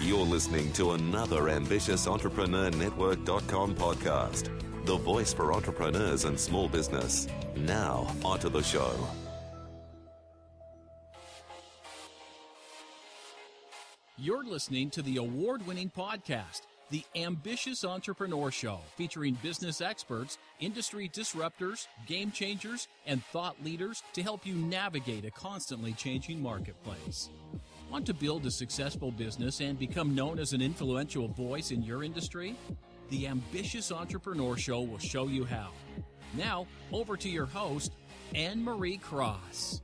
You're listening to another Ambitious Entrepreneur Network.com podcast, the voice for entrepreneurs and small business. Now, onto the show. You're listening to the award winning podcast, The Ambitious Entrepreneur Show, featuring business experts, industry disruptors, game changers, and thought leaders to help you navigate a constantly changing marketplace. Want to build a successful business and become known as an influential voice in your industry? The Ambitious Entrepreneur Show will show you how. Now, over to your host, Anne Marie Cross.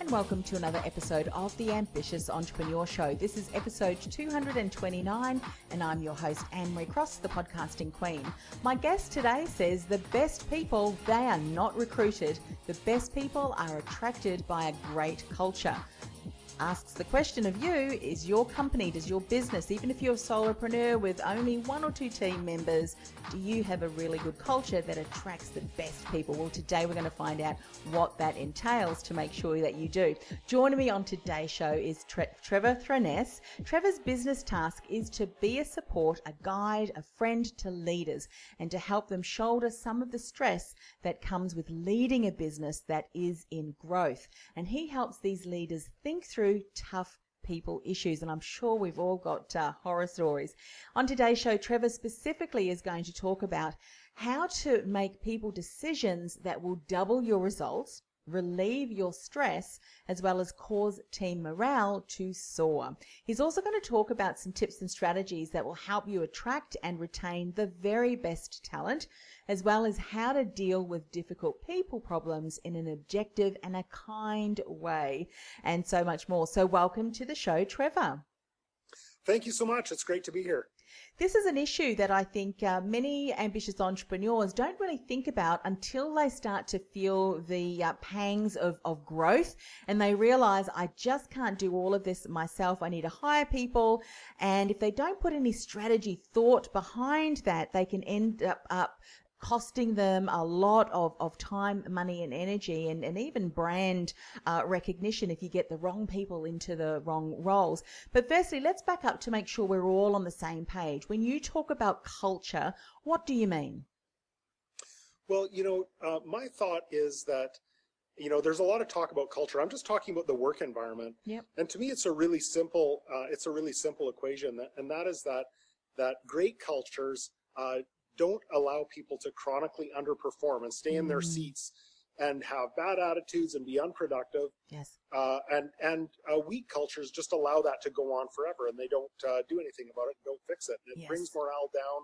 And welcome to another episode of the Ambitious Entrepreneur Show. This is episode 229, and I'm your host, Anne Marie Cross, the podcasting queen. My guest today says the best people, they are not recruited. The best people are attracted by a great culture asks the question of you is your company, does your business, even if you're a solopreneur with only one or two team members, do you have a really good culture that attracts the best people? Well, today we're going to find out what that entails to make sure that you do. Joining me on today's show is Tre- Trevor Throness. Trevor's business task is to be a support, a guide, a friend to leaders, and to help them shoulder some of the stress that comes with leading a business that is in growth. And he helps these leaders think through through tough people issues, and I'm sure we've all got uh, horror stories. On today's show, Trevor specifically is going to talk about how to make people decisions that will double your results relieve your stress as well as cause team morale to soar. He's also going to talk about some tips and strategies that will help you attract and retain the very best talent, as well as how to deal with difficult people problems in an objective and a kind way, and so much more. So, welcome to the show, Trevor. Thank you so much. It's great to be here. This is an issue that I think uh, many ambitious entrepreneurs don't really think about until they start to feel the uh, pangs of, of growth and they realize I just can't do all of this myself. I need to hire people. And if they don't put any strategy thought behind that, they can end up, up costing them a lot of, of time, money, and energy, and, and even brand uh, recognition if you get the wrong people into the wrong roles. But firstly, let's back up to make sure we're all on the same page. When you talk about culture, what do you mean? Well, you know, uh, my thought is that you know there's a lot of talk about culture i'm just talking about the work environment yep. and to me it's a really simple uh, it's a really simple equation that, and that is that that great cultures uh, don't allow people to chronically underperform and stay in their mm. seats and have bad attitudes and be unproductive. Yes. Uh, and and uh, weak cultures just allow that to go on forever, and they don't uh, do anything about it, don't fix it. And it yes. brings morale down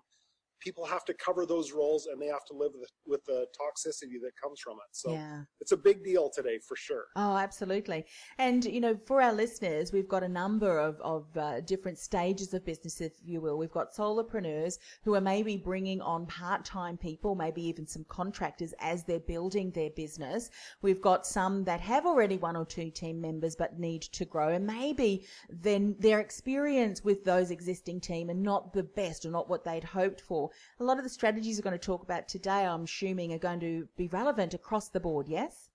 people have to cover those roles and they have to live with, with the toxicity that comes from it. So yeah. it's a big deal today for sure. Oh, absolutely. And, you know, for our listeners, we've got a number of, of uh, different stages of business, if you will. We've got solopreneurs who are maybe bringing on part-time people, maybe even some contractors as they're building their business. We've got some that have already one or two team members but need to grow and maybe then their experience with those existing team are not the best or not what they'd hoped for a lot of the strategies we're going to talk about today, I'm assuming, are going to be relevant across the board, yes?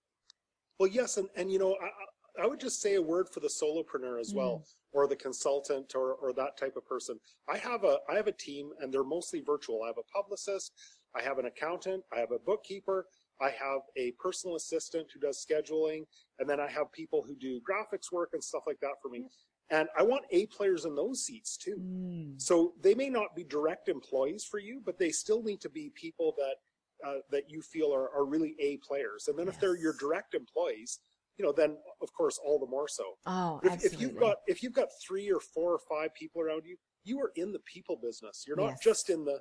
Well, yes. And, and you know, I, I would just say a word for the solopreneur as mm. well, or the consultant or, or that type of person. I have a, I have a team and they're mostly virtual. I have a publicist, I have an accountant, I have a bookkeeper, I have a personal assistant who does scheduling, and then I have people who do graphics work and stuff like that for me. And I want A players in those seats too. Mm. So they may not be direct employees for you, but they still need to be people that uh, that you feel are, are really A players. And then yes. if they're your direct employees, you know, then of course all the more so. Oh, if, if, you've got if you've got three or four or five people around you, you are in the people business. You're not yes. just in the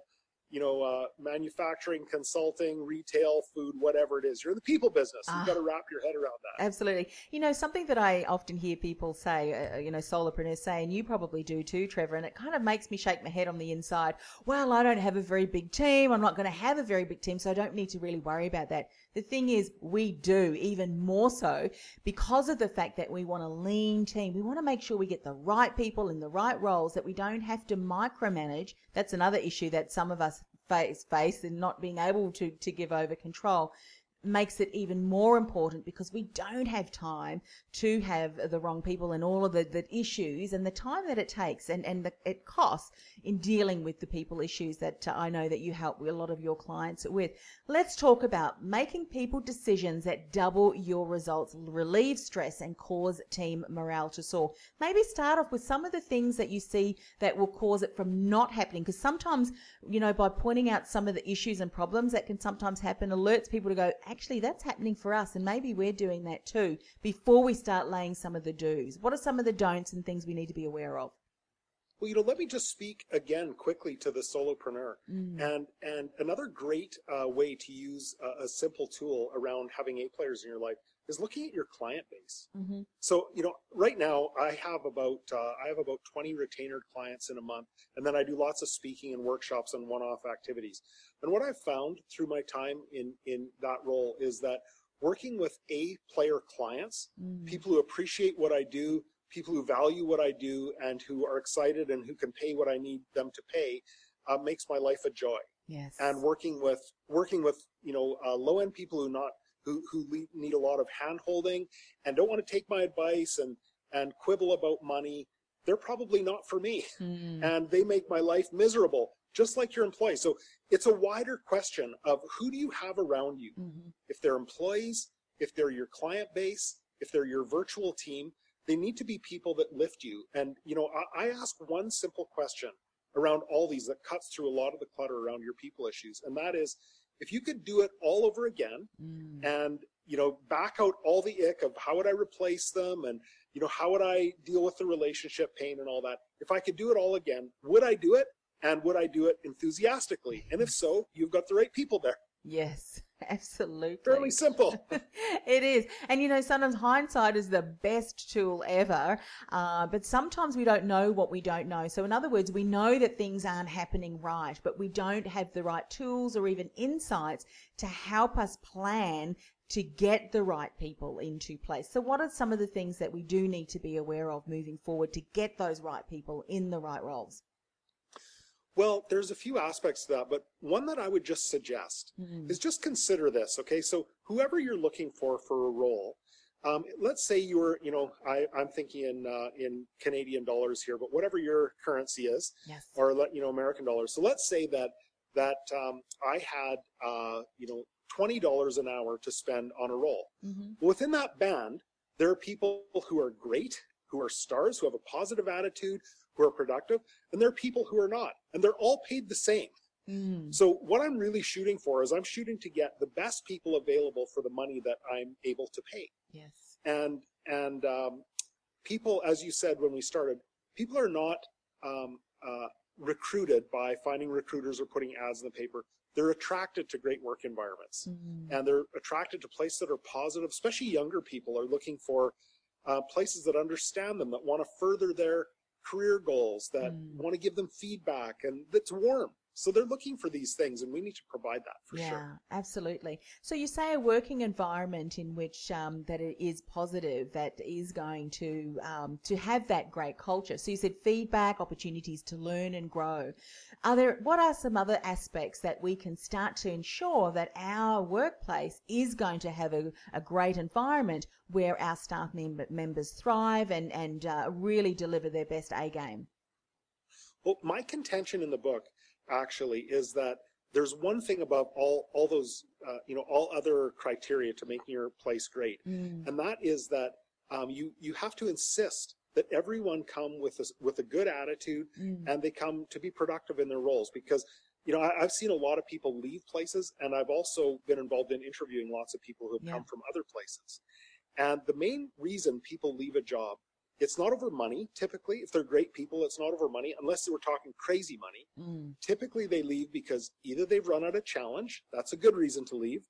you know, uh, manufacturing, consulting, retail, food, whatever it is. You're in the people business. You've Ah. got to wrap your head around that. Absolutely. You know, something that I often hear people say, uh, you know, solopreneurs say, and you probably do too, Trevor, and it kind of makes me shake my head on the inside. Well, I don't have a very big team. I'm not going to have a very big team, so I don't need to really worry about that. The thing is, we do even more so because of the fact that we want a lean team. We want to make sure we get the right people in the right roles, that we don't have to micromanage. That's another issue that some of us face, face in not being able to, to give over control makes it even more important because we don't have time to have the wrong people and all of the, the issues and the time that it takes and, and the, it costs in dealing with the people issues that I know that you help a lot of your clients with. Let's talk about making people decisions that double your results, relieve stress and cause team morale to soar. Maybe start off with some of the things that you see that will cause it from not happening because sometimes, you know, by pointing out some of the issues and problems that can sometimes happen alerts people to go, actually, that's happening for us, and maybe we're doing that too before we start laying some of the do's. What are some of the don'ts and things we need to be aware of? Well, you know, let me just speak again quickly to the solopreneur. And and another great uh, way to use a, a simple tool around having eight players in your life is looking at your client base. Mm-hmm. So you know, right now I have about uh, I have about 20 retainer clients in a month, and then I do lots of speaking and workshops and one-off activities. And what I've found through my time in in that role is that working with A player clients, people who appreciate what I do, people who value what I do, and who are excited and who can pay what I need them to pay, uh, makes my life a joy Yes. and working with working with you know uh, low end people who not who who need a lot of hand holding and don't want to take my advice and and quibble about money they're probably not for me Mm. and they make my life miserable just like your employees so it's a wider question of who do you have around you Mhm. if they're employees if they're your client base if they're your virtual team they need to be people that lift you and you know i, I ask one simple question around all these that cuts through a lot of the clutter around your people issues and that is if you could do it all over again Mm. and you know back out all the ick of how would i replace them and you know how would i deal with the relationship pain and all that if i could do it all again would i do it? And would i do it enthusiastically? And if so you've got the right people there Yes, absolutely. fairly simple it is. And you know, sometimes hindsight is the best tool ever, uh, but sometimes we don't know what we don't know. So, in other words, we know that things aren't happening right, but we don't have the right tools or even insights to help us plan to get the right people into place. So, what are some of the things that we do need to be aware of moving forward to get those right people in the right roles? Well, there's a few aspects to that, but one that I would just suggest is just consider this. Okay, so whoever you're looking for for a role, um, let's say you're, you know, I, I'm thinking in uh, in Canadian dollars here, but whatever your currency is, Yes. or let you know American dollars. So let's say that that um, I had, uh, you know, twenty dollars an hour to spend on a role. hmm Within that band, there are people who are great, who are stars, who have a positive attitude, who are productive, and there are people who are not, and they're all paid the same. Mm. So what I'm really shooting for is I'm shooting to get the best people available for the money that I'm able to pay. Yes. And and um, people, as you said when we started, people are not um, uh, recruited by finding recruiters or putting ads in the paper. They're attracted to great work environments Mm. and they're attracted to places that are positive, especially younger people are looking for uh, places that understand them, that want to further their career goals, that Mm. want to give them feedback, and that's warm. So they're looking for these things, and we need to provide that for yeah, sure. absolutely. So you say a working environment in which um, that it is positive, that is going to um, to have that great culture. So you said feedback, opportunities to learn and grow. Are there what are some other aspects that we can start to ensure that our workplace is going to have a, a great environment where our staff mem- members thrive and and uh, really deliver their best A game? Well, my contention in the book actually is that there's one thing above all all those uh, you know all other criteria to making your place great, Mm. and that is that um, you you have to insist that everyone come with a, with a good attitude Mm. and they come to be productive in their roles because you know I, I've seen a lot of people leave places and I've also been involved in interviewing lots of people who have Yeah. come from other places, and the main reason people leave a job it's not over money. Typically, if they're great people, it's not over money, unless we're talking crazy money. Mm. Typically, they leave because either they've run out of challenge. That's a good reason to leave.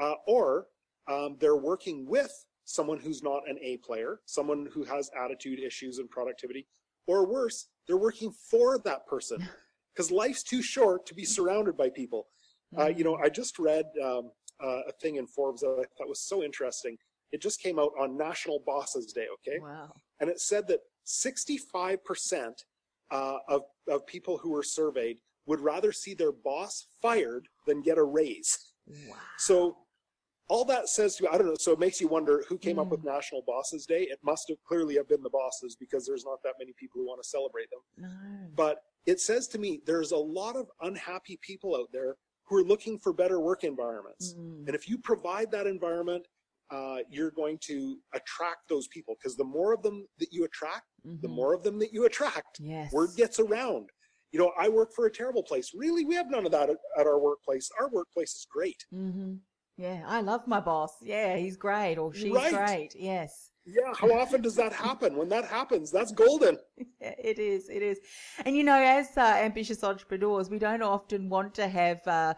Uh, or um, they're working with someone who's not an A player, someone who has attitude issues and productivity, or worse, they're working for that person because life's too short to be surrounded by people. Uh, you know, I just read um, uh, a thing in Forbes that I thought was so interesting. It just came out on National Bosses Day, okay? Wow. And it said that 65% uh, of, of people who were surveyed would rather see their boss fired than get a raise. Wow. So all that says to me, I don't know. So it makes you wonder who came up Mm. with National Bosses Day. It must have clearly have been the bosses because there's not that many people who want to celebrate them. No. But it says to me, there's a lot of unhappy people out there who are looking for better work environments. Mm. And if you provide that environment, uh, you're going to attract those people because the more of them that you attract, the Mhm. more of them that you attract. Yes. Word gets around. You know, I work for a terrible place. Really, we have none of that at, at our workplace. Our workplace is great. Mm-hmm. Yeah, I love my boss. Yeah, he's great or she's Right. great. Yes. Yeah, how often does that happen? When that happens, that's golden. Yeah, it is. It is. And you know, as uh, ambitious entrepreneurs, we don't often want to have uh,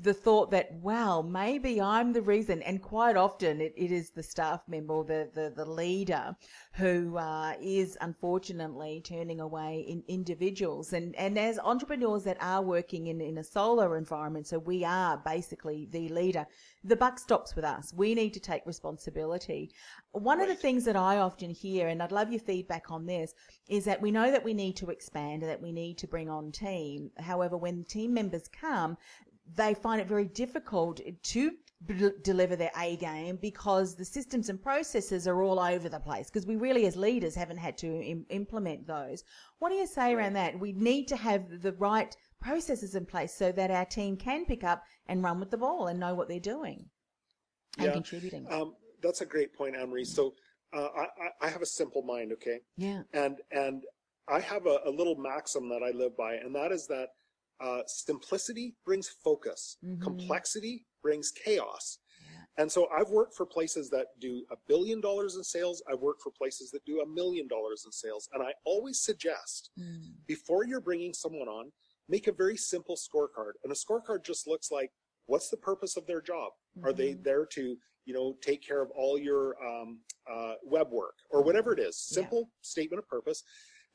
the thought that, wow, maybe I'm the reason. And quite often it, it is the staff member or the, the, the leader who uh, is unfortunately turning away in individuals. And, and as entrepreneurs that are working in, in a solar environment, so we are basically the leader, the buck stops with us. We need to take responsibility. One of the things that I often hear, and I'd love your feedback on this, is that we know that we need to expand and that we need to bring on team. However, when team members come, they find it very difficult to b- deliver their A game because the systems and processes are all over the place because we really as leaders haven't had to Im- implement those. What do you say around that? We need to have the right processes in place so that our team can pick up and run with the ball and know what they're doing and Yeah. contributing. Um, that's a great point, Anne-Marie. So uh, I, I- I have a simple mind, okay? yeah. And and I have a, a little maxim that I live by, and that is that uh, simplicity brings focus, Mhm. complexity brings chaos. Yeah. And so I've worked for places that do a billion dollars in sales. I've worked for places that do a million dollars in sales. And I always suggest Mm. before you're bringing someone on, make a very simple scorecard. And a scorecard just looks like what's the purpose of their job? Are they Mhm. there to, you know, take care of all your um, uh, web work or whatever it is? Yeah. Simple statement of purpose.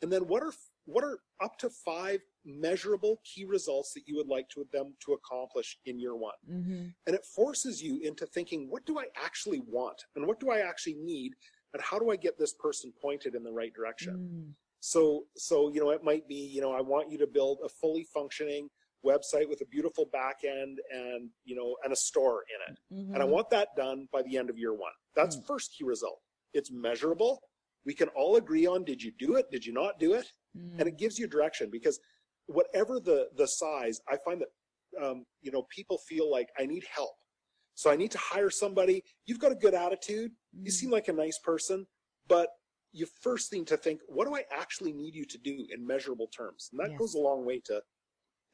And then what are what are up to five measurable key results that you would like to them to accomplish in year one? hmm And it forces you into thinking, what do I actually want? And what do I actually need? And how do I get this person pointed in the right direction? Mm. So, so, you know, it might be, you know, I want you to build a fully functioning website with a beautiful back end and, you know, and a store in it. Mhm. And I want that done by the end of year one. That's Mm. first key result. It's measurable. We can all agree on, did you do it? Did you not do it? Mm. And it gives you direction because whatever the, the size, I find that, um, you know, people feel like I need help. So I need to hire somebody. You've got a good attitude. You Mm. seem like a nice person, but you first need to think, what do I actually need you to do in measurable terms? And that Yes. goes a long way to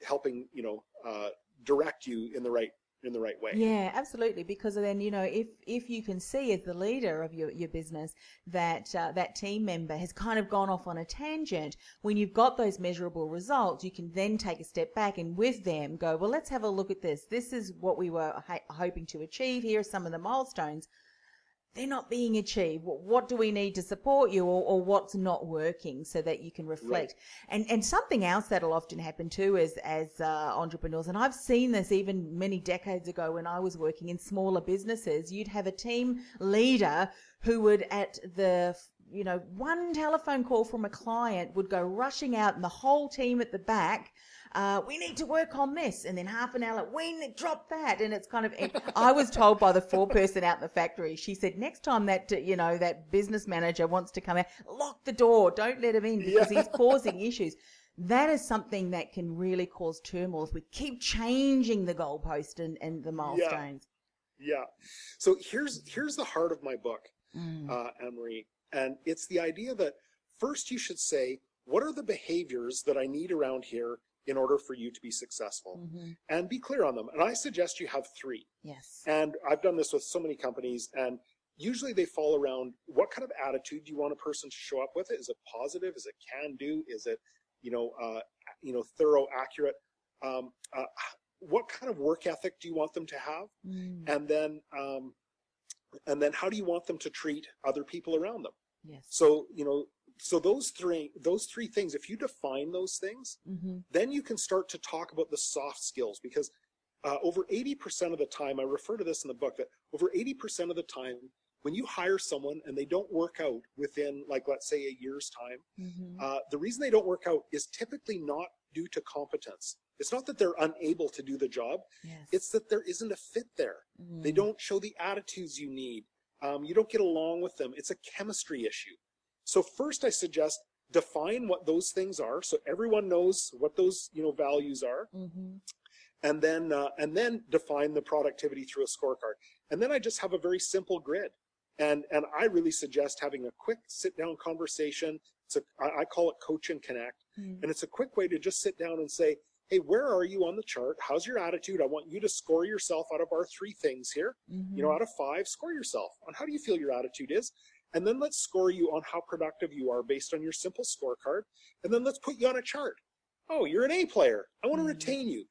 helping, you know, uh, direct you in the right in the right way. Yeah, absolutely. Because then you know, if if you can see as the leader of your, your business that uh, that team member has kind of gone off on a tangent, when you've got those measurable results, you can then take a step back and with them go, well, let's have a look at this. This is what we were ha- hoping to achieve. Here are some of the milestones. They're not being achieved. What, what do we need to support you, or, or what's not working, so that you can reflect? And and something else that'll often happen too is as uh, entrepreneurs, and I've seen this even many decades ago when I was working in smaller businesses. You'd have a team leader who would at the you know one telephone call from a client would go rushing out, and the whole team at the back. Uh, we need to work on this, and then half an hour, we need, drop that, and it's kind of. I was told by the foreperson out in the factory. She said, next time that uh, you know that business manager wants to come out, lock the door, don't let him in because Yeah. he's causing issues. That is something that can really cause turmoil if we keep changing the goalpost and, and the milestones. Yeah. yeah. So here's here's the heart of my book, Mm. uh, Anne-Marie, and it's the idea that first you should say, what are the behaviors that I need around here in order for you to be successful, Mhm. and be clear on them. And I suggest you have three. Yes. And I've done this with so many companies, and usually they fall around what kind of attitude do you want a person to show up with? It is it positive? Is it can do? Is it you know uh, you know thorough, accurate? Um, uh, what kind of work ethic do you want them to have? Mm. And then um, and then how do you want them to treat other people around them? Yes. So you know so those three those three things if you define those things hmm then you can start to talk about the soft skills because uh, over 80% of the time i refer to this in the book that over 80% of the time when you hire someone and they don't work out within like let's say a year's time hmm uh, the reason they don't work out is typically not due to competence it's not that they're unable to do the job Yes. it's that there isn't a fit there they Mm. don't show the attitudes you need. Um, you don't get along with them. It's a chemistry issue. So first, I suggest define what those things are, so everyone knows what those you know values are, Mhm. and then uh, and then define the productivity through a scorecard. And then I just have a very simple grid, and and I really suggest having a quick sit down conversation. It's a I, I call it coach and connect, Mm. and it's a quick way to just sit down and say, hey, where are you on the chart? How's your attitude? I want you to score yourself out of our three things here you know, out of five, score yourself on how do you feel your attitude is. And then let's score you on how productive you are based on your simple scorecard. And then let's put you on a chart. Oh, you're an A player. I want to Mhm. retain you.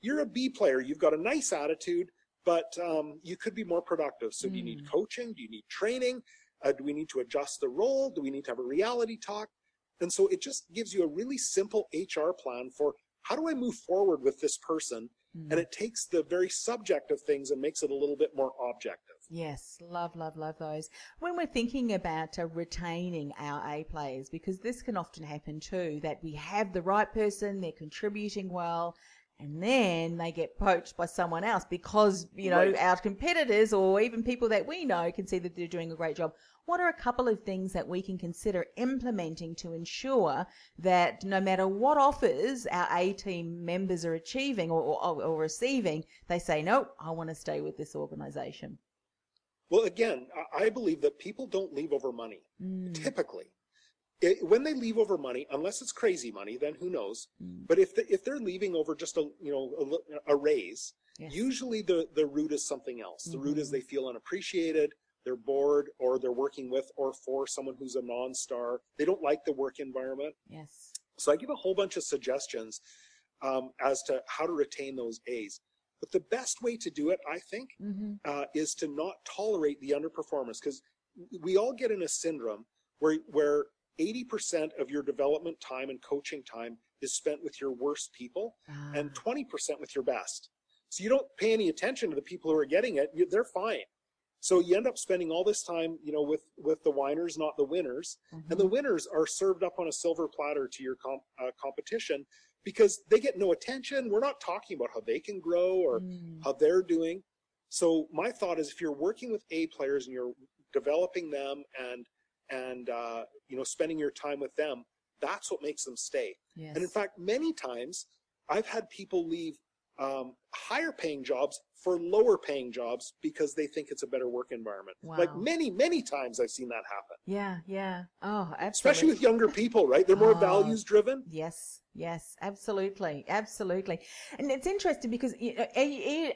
You're a B player. You've got a nice attitude, but um, you could be more productive. So do you need Mm. coaching? Do you need training? Uh, do we need to adjust the role? Do we need to have a reality talk? And so it just gives you a really simple HR plan for how do I move forward with this person? Mm. And it takes the very subject of things and makes it a little bit more objective. Yes, love, love, love those. When we're thinking about uh, retaining our A players, because this can often happen too, that we have the right person, they're contributing well, and then they get poached by someone else because, you know, Right. our competitors or even people that we know can see that they're doing a great job. What are a couple of things that we can consider implementing to ensure that no matter what offers our A team members are achieving or, or, or receiving, they say, no, I want to stay with this organization? Well, again, I- believe that people don't leave over money, Mm. typically. It, when they leave over money, unless it's crazy money, then who knows? Mm. But if, the, if they're leaving over just a, you know, a, a raise, Yes. usually the, the root is something else. The root is Mhm. they feel unappreciated, they're bored, or they're working with or for someone who's a non-star. They don't like the work environment. Yes. So I give a whole bunch of suggestions um, as to how to retain those A's. But the best way to do it, I think, Mm-hmm. uh, is to not tolerate the underperformance because we all get in a syndrome where where 80% of your development time and coaching time is spent with your worst people and Ah. 20% with your best. So you don't pay any attention to the people who are getting it. You, they're fine. So you end up spending all this time, you know, with with the whiners, not the winners. And the winners are served up on a silver platter to your comp, uh, competition because they get no attention. We're not talking about how they can grow or Mm. how they're doing. So my thought is if you're working with A players and you're developing them and and uh, you know spending your time with them, that's what makes them stay. Yes. And in fact, many times I've had people leave um, higher paying jobs for lower paying jobs because they think it's a better work environment. Like many, many times I've seen that happen, yeah, yeah. Oh, absolutely. especially with younger people, right? They're more Oh. values driven. Yes, yes, absolutely, absolutely. And it's interesting because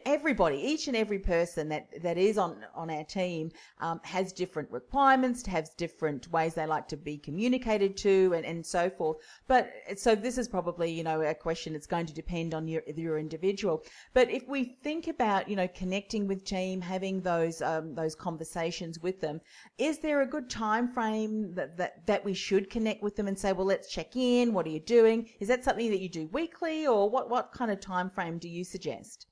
everybody, each and every person that, that is on, on our team um, has different requirements, has different ways they like to be communicated to and, and so forth. But so this is probably, you know, a question that's going to depend on your, your individual. But if we think about, you know, connecting with team, having those, um, those conversations with them, is there a good time frame that, that, that we should connect with them and say, well, let's check in. What are you doing? Is that something that you do weekly or what, what kind of time frame do you suggest?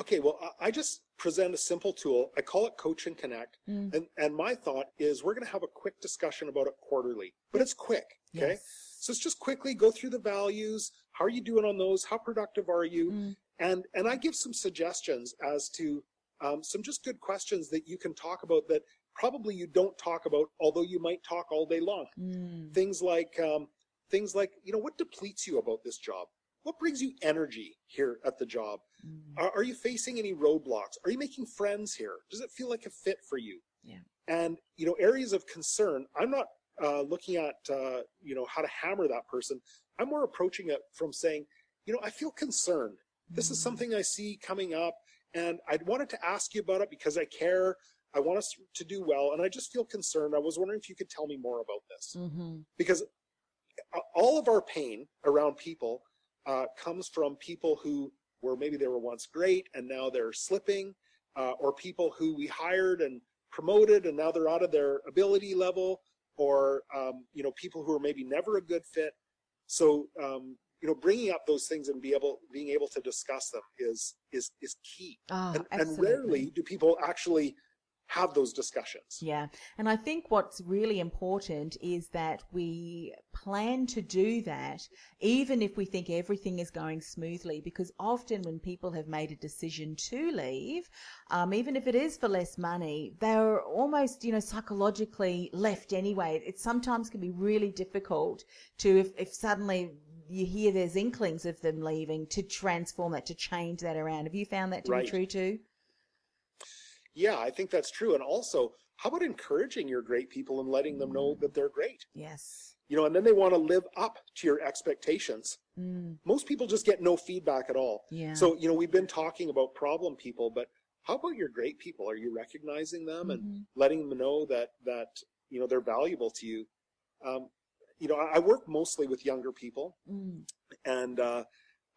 Okay, well, I- I just present a simple tool. I call it Coach and Connect. Mm. And, and my thought is we're going to have a quick discussion about it quarterly, but it's quick. Okay. Yes. So it's just quickly go through the values. How are you doing on those? How productive are you? Mm. And, and I give some suggestions as to um, some just good questions that you can talk about that probably you don't talk about, although you might talk all day long. Mm. Things like, um, things like, you know, what depletes you about this job? What brings you energy here at the job? Mm. Are, are you facing any roadblocks? Are you making friends here? Does it feel like a fit for you? Yeah. And you know, areas of concern. I'm not uh, looking at uh, you know how to hammer that person. I'm more approaching it from saying, you know, I feel concerned. This is Mm. something I see coming up, and I wanted to ask you about it because I care. I want us to do well, and I just feel concerned. I was wondering if you could tell me more about this Mm-hmm. because all of our pain around people uh, comes from people who were maybe they were once great and now they're slipping, uh, or people who we hired and promoted and now they're out of their ability level, or um, you know people who are maybe never a good fit. So um, you know, bringing up those things and be able being able to discuss them is is is key. Oh, and, and rarely do people actually have those discussions. Yeah. And I think what's really important is that we plan to do that even if we think everything is going smoothly because often when people have made a decision to leave, um, even if it is for less money, they're almost, you know, psychologically left anyway. It sometimes can be really difficult to, if, if suddenly you hear there's inklings of them leaving, to transform that, to change that around. Have you found that to Right. be true too? Yeah, I think that's true. And also, how about encouraging your great people and letting them know that they're great? Yes. You know, and then they want to live up to your expectations. Mm, Most people just get no feedback at all. yeah. So, you know, we've been talking about problem people, but how about your great people? Are you recognizing them and Mhm. letting them know that that you know they're valuable to you? Um, you know, I, I work mostly with younger people, Mm, and uh,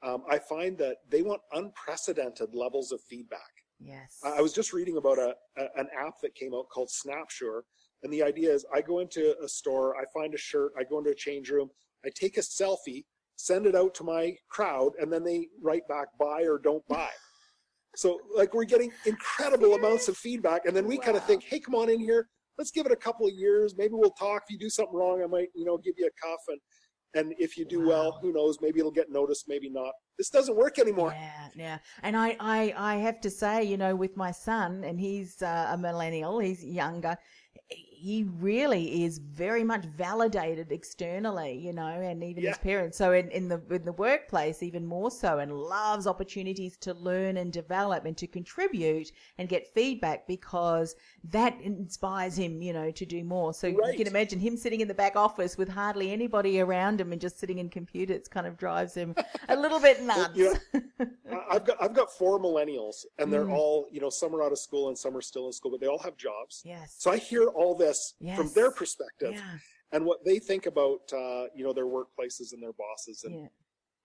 um, I find that they want unprecedented levels of feedback. Yes. I was just reading about a, a an app that came out called Snapsure, and the idea is I go into a store, I find a shirt, I go into a change room, I take a selfie, send it out to my crowd, and then they write back buy or don't buy. So like we're getting incredible amounts of feedback, and then we kind of think, hey, come on in here, let's give it a couple of years, maybe we'll talk. If you do something wrong, I might you know give you a cuff, and and if you do well, who knows, maybe it'll get noticed, maybe not. This doesn't work anymore. Yeah, yeah. And I, I, I have to say, you know, with my son, and he's uh, a millennial, he's younger, he really is very much validated externally, you know, and even his parents. So in, in the in the workplace, even more so, and loves opportunities to learn and develop and to contribute and get feedback because that inspires him, you know, to do more. So you can imagine him sitting in the back office with hardly anybody around him and just sitting in computers kind of drives him a little bit nuts. you I- I've got I've got four millennials, and they're Mm. all you know some are out of school and some are still in school, but they all have jobs. yes. So I hear all this from their perspective yeah. and what they think about uh, you know their workplaces and their bosses. And Yeah.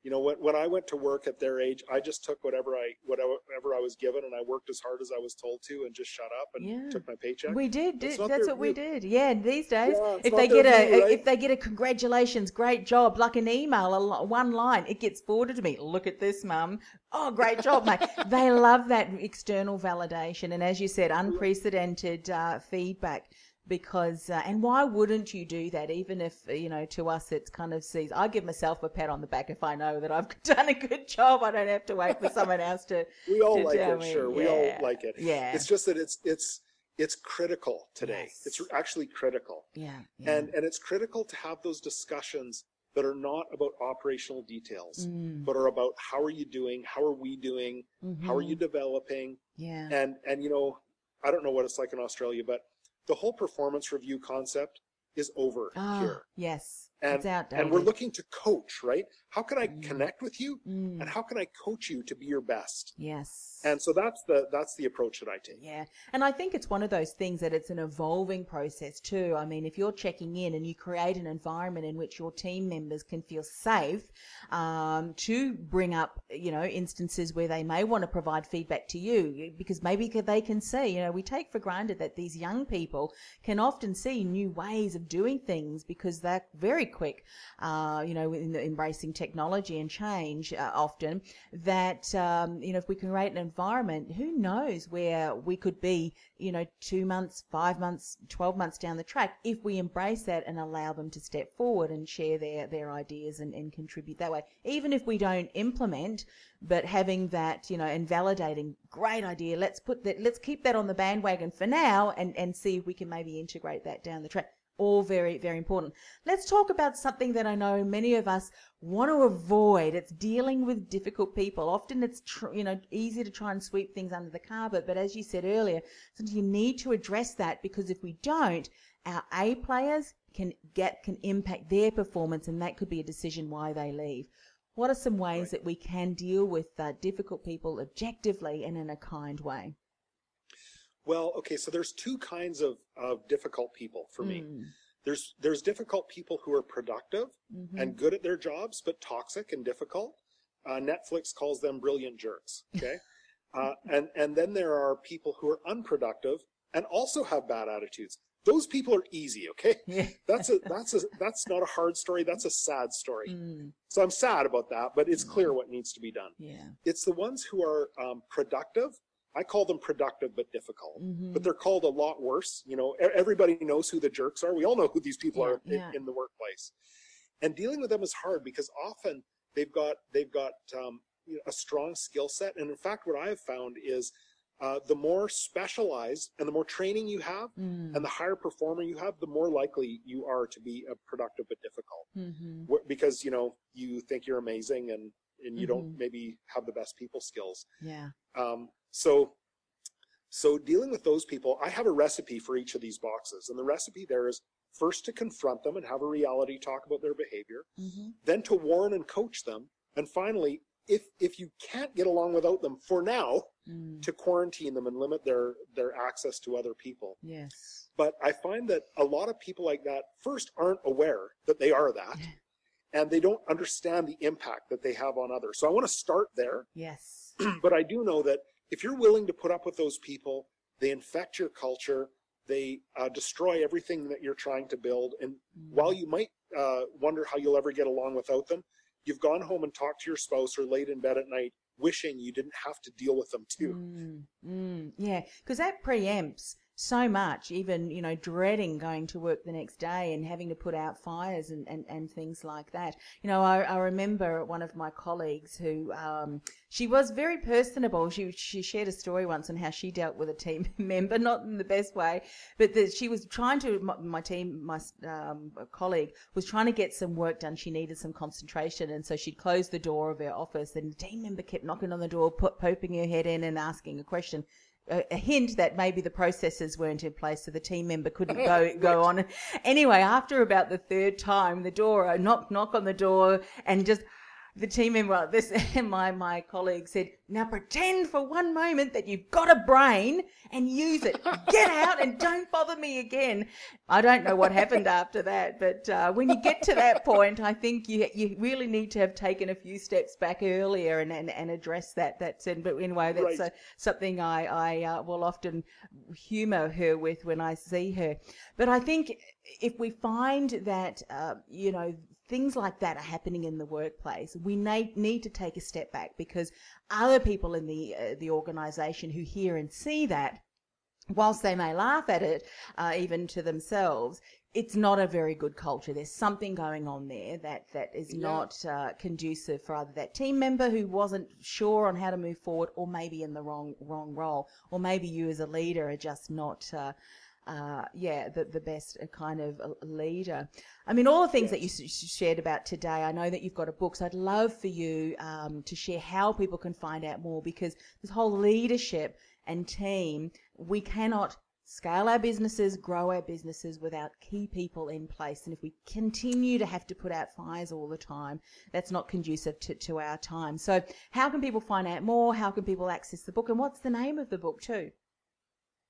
you know when when I went to work at their age, I just took whatever I whatever I was given, and I worked as hard as I was told to, and just shut up and Yeah. took my paycheck. We did. That's did that's their what we did. Yeah, these days, if they get a view, right? if they get a congratulations, great job, like an email, a one line, it gets forwarded to me. Look at this, mum. Oh, great job, mate. they love that external validation, and as you said, unprecedented uh, feedback. Because uh, and why wouldn't you do that? Even if you know, to us, it's kind of sees. I give myself a pat on the back if I know that I've done a good job. I don't have to wait for someone else to. we all to like it, me. sure. We all like it. Yeah. It's just that it's it's it's critical today. Yes. It's actually critical. yeah. yeah. and and it's critical to have those discussions that are not about operational details Mm, but are about how are you doing how are we doing how are you developing Yeah. and and you know i don't know what it's like in australia but the whole performance review concept is over Ah, here. yes. and and we're looking to coach right how can i Mm. connect with you Mm, and how can i coach you to be your best yes. and so that's the that's the approach that i take yeah, and I think it's one of those things that it's an evolving process too. I mean, if you're checking in and you create an environment in which your team members can feel safe um, to bring up, you know, instances where they may want to provide feedback to you because maybe they can see, you know, we take for granted that these young people can often see new ways of doing things because they're very quick, uh, you know, in embracing technology and change uh, often. That um, you know, if we can create an environment, who knows where we could be, you know, two months, five months, twelve months down the track if we embrace that and allow them to step forward and share their their ideas and, and contribute that way. Even if we don't implement, but having that, you know, and validating, great idea. Let's put that. Let's keep that on the bandwagon for now, and and see if we can maybe integrate that down the track. All very, very important. Let's talk about something that I know many of us want to avoid. It's dealing with difficult people. Often it's, tr- you know, easy to try and sweep things under the carpet. But as you said earlier, sometimes you need to address that because if we don't, our A players can get, can impact their performance and that could be a decision why they leave. What are some ways Right. that we can deal with uh, difficult people objectively and in a kind way? Well, okay, so there's two kinds of, of difficult people for me. Mm. There's there's difficult people who are productive Mhm. and good at their jobs, but toxic and difficult. Uh, Netflix calls them brilliant jerks. Okay, uh, and and then there are people who are unproductive and also have bad attitudes. Those people are easy. Okay, Yeah. that's a that's a that's not a hard story. That's a sad story. Mm. So I'm sad about that, but it's clear what needs to be done. Yeah. It's the ones who are um, productive. I call them productive but difficult, Mhm. but they're called a lot worse. You know, everybody knows who the jerks are. We all know who these people Yeah, are in, yeah. in the workplace, and dealing with them is hard because often they've got they've got um, you know, a strong skill set. And in fact, what I have found is uh, the more specialized and the more training you have, Mm. and the higher performer you have, the more likely you are to be a productive but difficult Mhm. Wh- because you know you think you're amazing and and you Mhm. don't maybe have the best people skills Yeah. um, so so dealing with those people i have a recipe for each of these boxes and the recipe there is first to confront them and have a reality talk about their behavior Mhm. then to warn and coach them and finally if if you can't get along without them for now Mm. to quarantine them and limit their their access to other people Yes. but I find that a lot of people like that first aren't aware that they are that and they don't understand the impact that they have on others. So I want to start there, Yes. but I do know that if you're willing to put up with those people, they infect your culture, they uh, destroy everything that you're trying to build. And while you might uh, wonder how you'll ever get along without them, you've gone home and talked to your spouse or laid in bed at night wishing you didn't have to deal with them too. Mm, mm, yeah, because that preempts so much, even, you know, dreading going to work the next day and having to put out fires and, and, and things like that. You know, I, I remember one of my colleagues who, um, she was very personable. She, she shared a story once on how she dealt with a team member, not in the best way, but that she was trying to, my, my team, my um, colleague was trying to get some work done. She needed some concentration. And so she'd closed the door of her office and the team member kept knocking on the door, put, poking her head in and asking a question a, a hint that maybe the processes weren't in place, so the team member couldn't go go on. Anyway, after about the third time, the door uh, knock knock on the door, and just the team member, this my my colleague said, "Now pretend for one moment that you've got a brain and use it. Get out and don't bother me again." I don't know what happened after that, but uh, when you get to that point, I think you you really need to have taken a few steps back earlier and and, and address that. That's in, but anyway, that's Right. uh, something I I uh, will often humour her with when I see her. But I think if we find that uh, you know things like that are happening in the workplace, we need need to take a step back because other people in the uh, the organisation who hear and see that whilst they may laugh at it, uh, even to themselves, it's not a very good culture. There's something going on there that that is Yeah. not uh, conducive for either that team member who wasn't sure on how to move forward, or maybe in the wrong wrong role, or maybe you as a leader are just not. Uh, uh, yeah, the, the best uh, kind of uh, leader. I mean, all the things that you s- shared about today, I know that you've got a book, so I'd love for you um, to share how people can find out more because this whole leadership and team, we cannot scale our businesses, grow our businesses without key people in place. And if we continue to have to put out fires all the time, that's not conducive to, to our time. So, how can people find out more? How can people access the book? And what's the name of the book, too?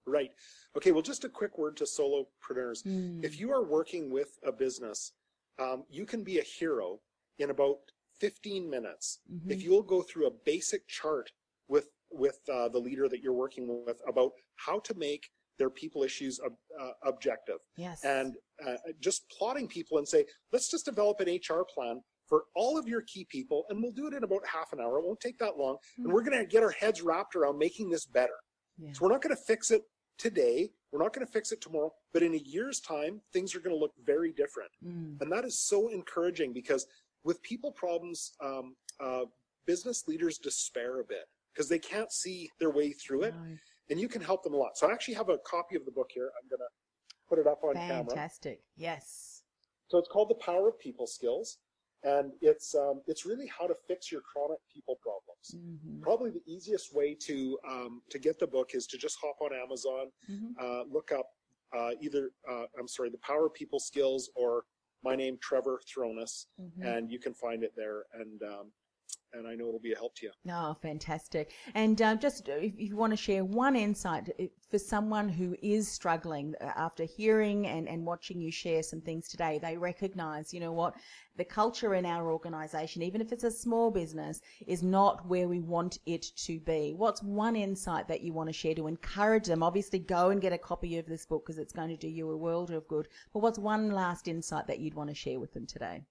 Right. Okay. Well, just a quick word to solopreneurs. Hmm. If you are working with a business, um, you can be a hero in about 15 minutes Mm-hmm. if you'll go through a basic chart with with uh, the leader that you're working with about how to make their people issues ob- uh, objective Yes. and uh, just plotting people and say let's just develop an hr plan for all of your key people and we'll do it in about half an hour it won't take that long and we're going to get our heads wrapped around making this better Yeah. so we're not going to fix it today we're not going to fix it tomorrow but in a year's time things are going to look very different Mm. and that is so encouraging because with people problems um, uh, business leaders despair a bit because they can't see their way through it No. and you can help them a lot so i actually have a copy of the book here i'm going to put it up on camera Fantastic. Yes. so it's called the power of people skills and it's um, it's really how to fix your chronic people problems Mhm. probably the easiest way to um, to get the book is to just hop on amazon Mhm. uh, look up uh, either uh, i'm sorry the power of people skills or my name trevor throness Mhm. and you can find it there and um, and i know it'll be a help to you Oh, fantastic. And um, just uh, if you want to share one insight uh, for someone who is struggling uh, after hearing and, and watching you share some things today, they recognize, you know what, the culture in our organization, even if it's a small business, is not where we want it to be. What's one insight that you want to share to encourage them? Obviously, go and get a copy of this book because it's going to do you a world of good. But what's one last insight that you'd want to share with them today?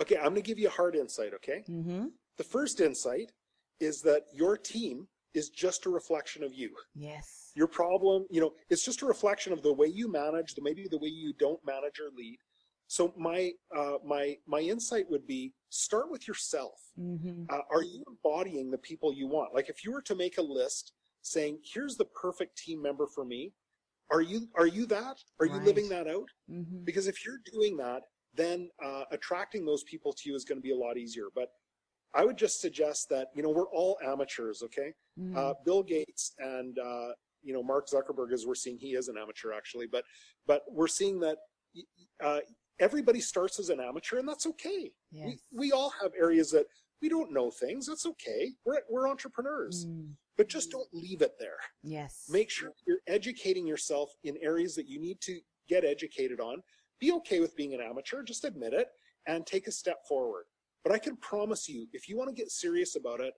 Okay, I'm going to give you a hard insight, okay? Mm-hmm. The first insight is that your team is just a reflection of you. Yes. Your problem, you know, it's just a reflection of the way you manage, the maybe the way you don't manage or lead. So my uh, my my insight would be start with yourself. Mm-hmm. Uh, are you embodying the people you want? Like if you were to make a list saying, "Here's the perfect team member for me," are you are you that? Are you living that out? Mm-hmm. Because if you're doing that, then uh, attracting those people to you is going to be a lot easier. But I would just suggest that you know we're all amateurs, okay? Mm-hmm. Uh, Bill Gates and uh, you know Mark Zuckerberg, as we're seeing, he is an amateur actually, but but we're seeing that uh, everybody starts as an amateur, and that's okay. yes. We we all have areas that we don't know things. That's okay. We're we're entrepreneurs, Mm, but just don't leave it there. yes. Make sure you're educating yourself in areas that you need to get educated on. Be okay with being an amateur, just admit it and take a step forward. But I can promise you, if you want to get serious about it,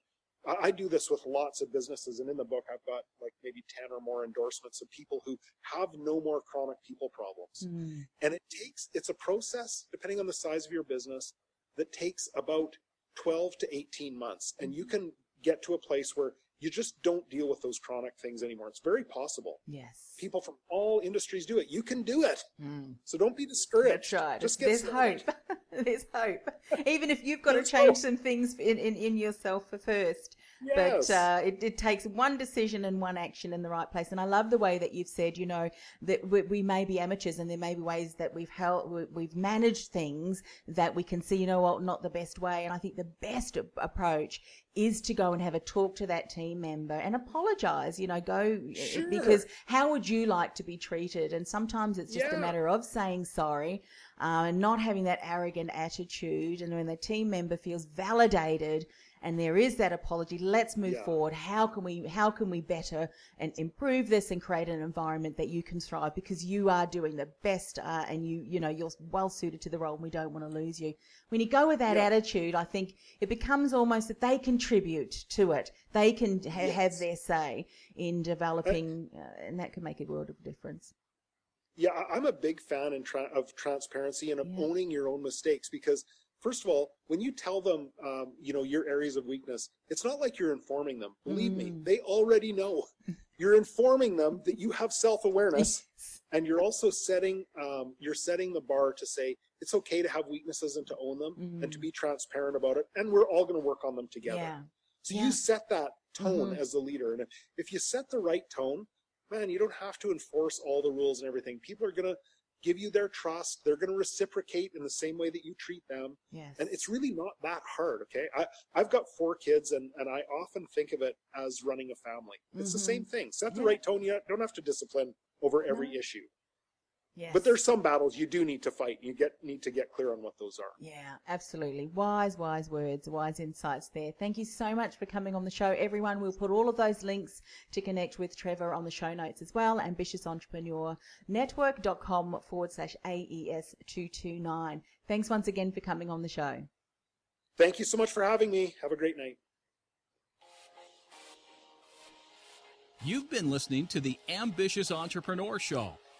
I, do this with lots of businesses, and in the book, I've got like maybe 10 or more endorsements of people who have no more chronic people problems. Mm, And it takes, it's a process, depending on the size of your business, that takes about 12 to 18 months. And you can get to a place where you just don't deal with those chronic things anymore. It's very possible. yes. People from all industries do it. You can do it. Mm. So don't be discouraged. That's right. Just get There's started. hope. There's hope. Even if you've got to change hope. some things in, in, in yourself first. Yes. But uh, it, it takes one decision and one action in the right place. And I love the way that you've said, you know, that we, we may be amateurs and there may be ways that we've held, we- we've managed things that we can see, you know what, not the best way. And I think the best approach is to go and have a talk to that team member and apologize, you know, go Sure. because how would you like to be treated? And sometimes it's just a matter of saying sorry uh, and not having that arrogant attitude. And when the team member feels validated and there is that apology, let's move Yeah. forward. How can we how can we better and improve this and create an environment that you can thrive because you are doing the best uh, and you you know you're well suited to the role and we don't want to lose you. When you go with that Yeah. attitude, I think it becomes almost that they contribute to it. They can ha- have their say in developing, uh, and that can make a world of difference. Yeah, I'm a big fan in tra- of transparency and of Yeah. owning your own mistakes because, first of all, when you tell them, um, you know, your areas of weakness, it's not like you're informing them. Believe me, Mm. they already know. You're informing them that you have self-awareness, and you're also setting um, you're setting the bar to say it's okay to have weaknesses and to own them and to Mm. be transparent about it, and we're all going to work on them together. Yeah. So Yeah. you set that tone Mhm. as the leader. And if, if you set the right tone, man, you don't have to enforce all the rules and everything. People are going to give you their trust. They're going to reciprocate in the same way that you treat them. Yes. And it's really not that hard. Okay. I, I've got four kids and, and I often think of it as running a family. It's the Mhm. same thing. Set the Yeah. right tone. You don't have to discipline over every No. issue, yes. but there's some battles you do need to fight. You get, need to get clear on what those are. Yeah, absolutely. Wise, wise words, wise insights there. Thank you so much for coming on the show, everyone. We'll put all of those links to connect with Trevor on the show notes as well. Ambitious Entrepreneur Network.com forward slash AES 229. Thanks once again for coming on the show. Thank you so much for having me. Have a great night. You've been listening to the Ambitious Entrepreneur Show,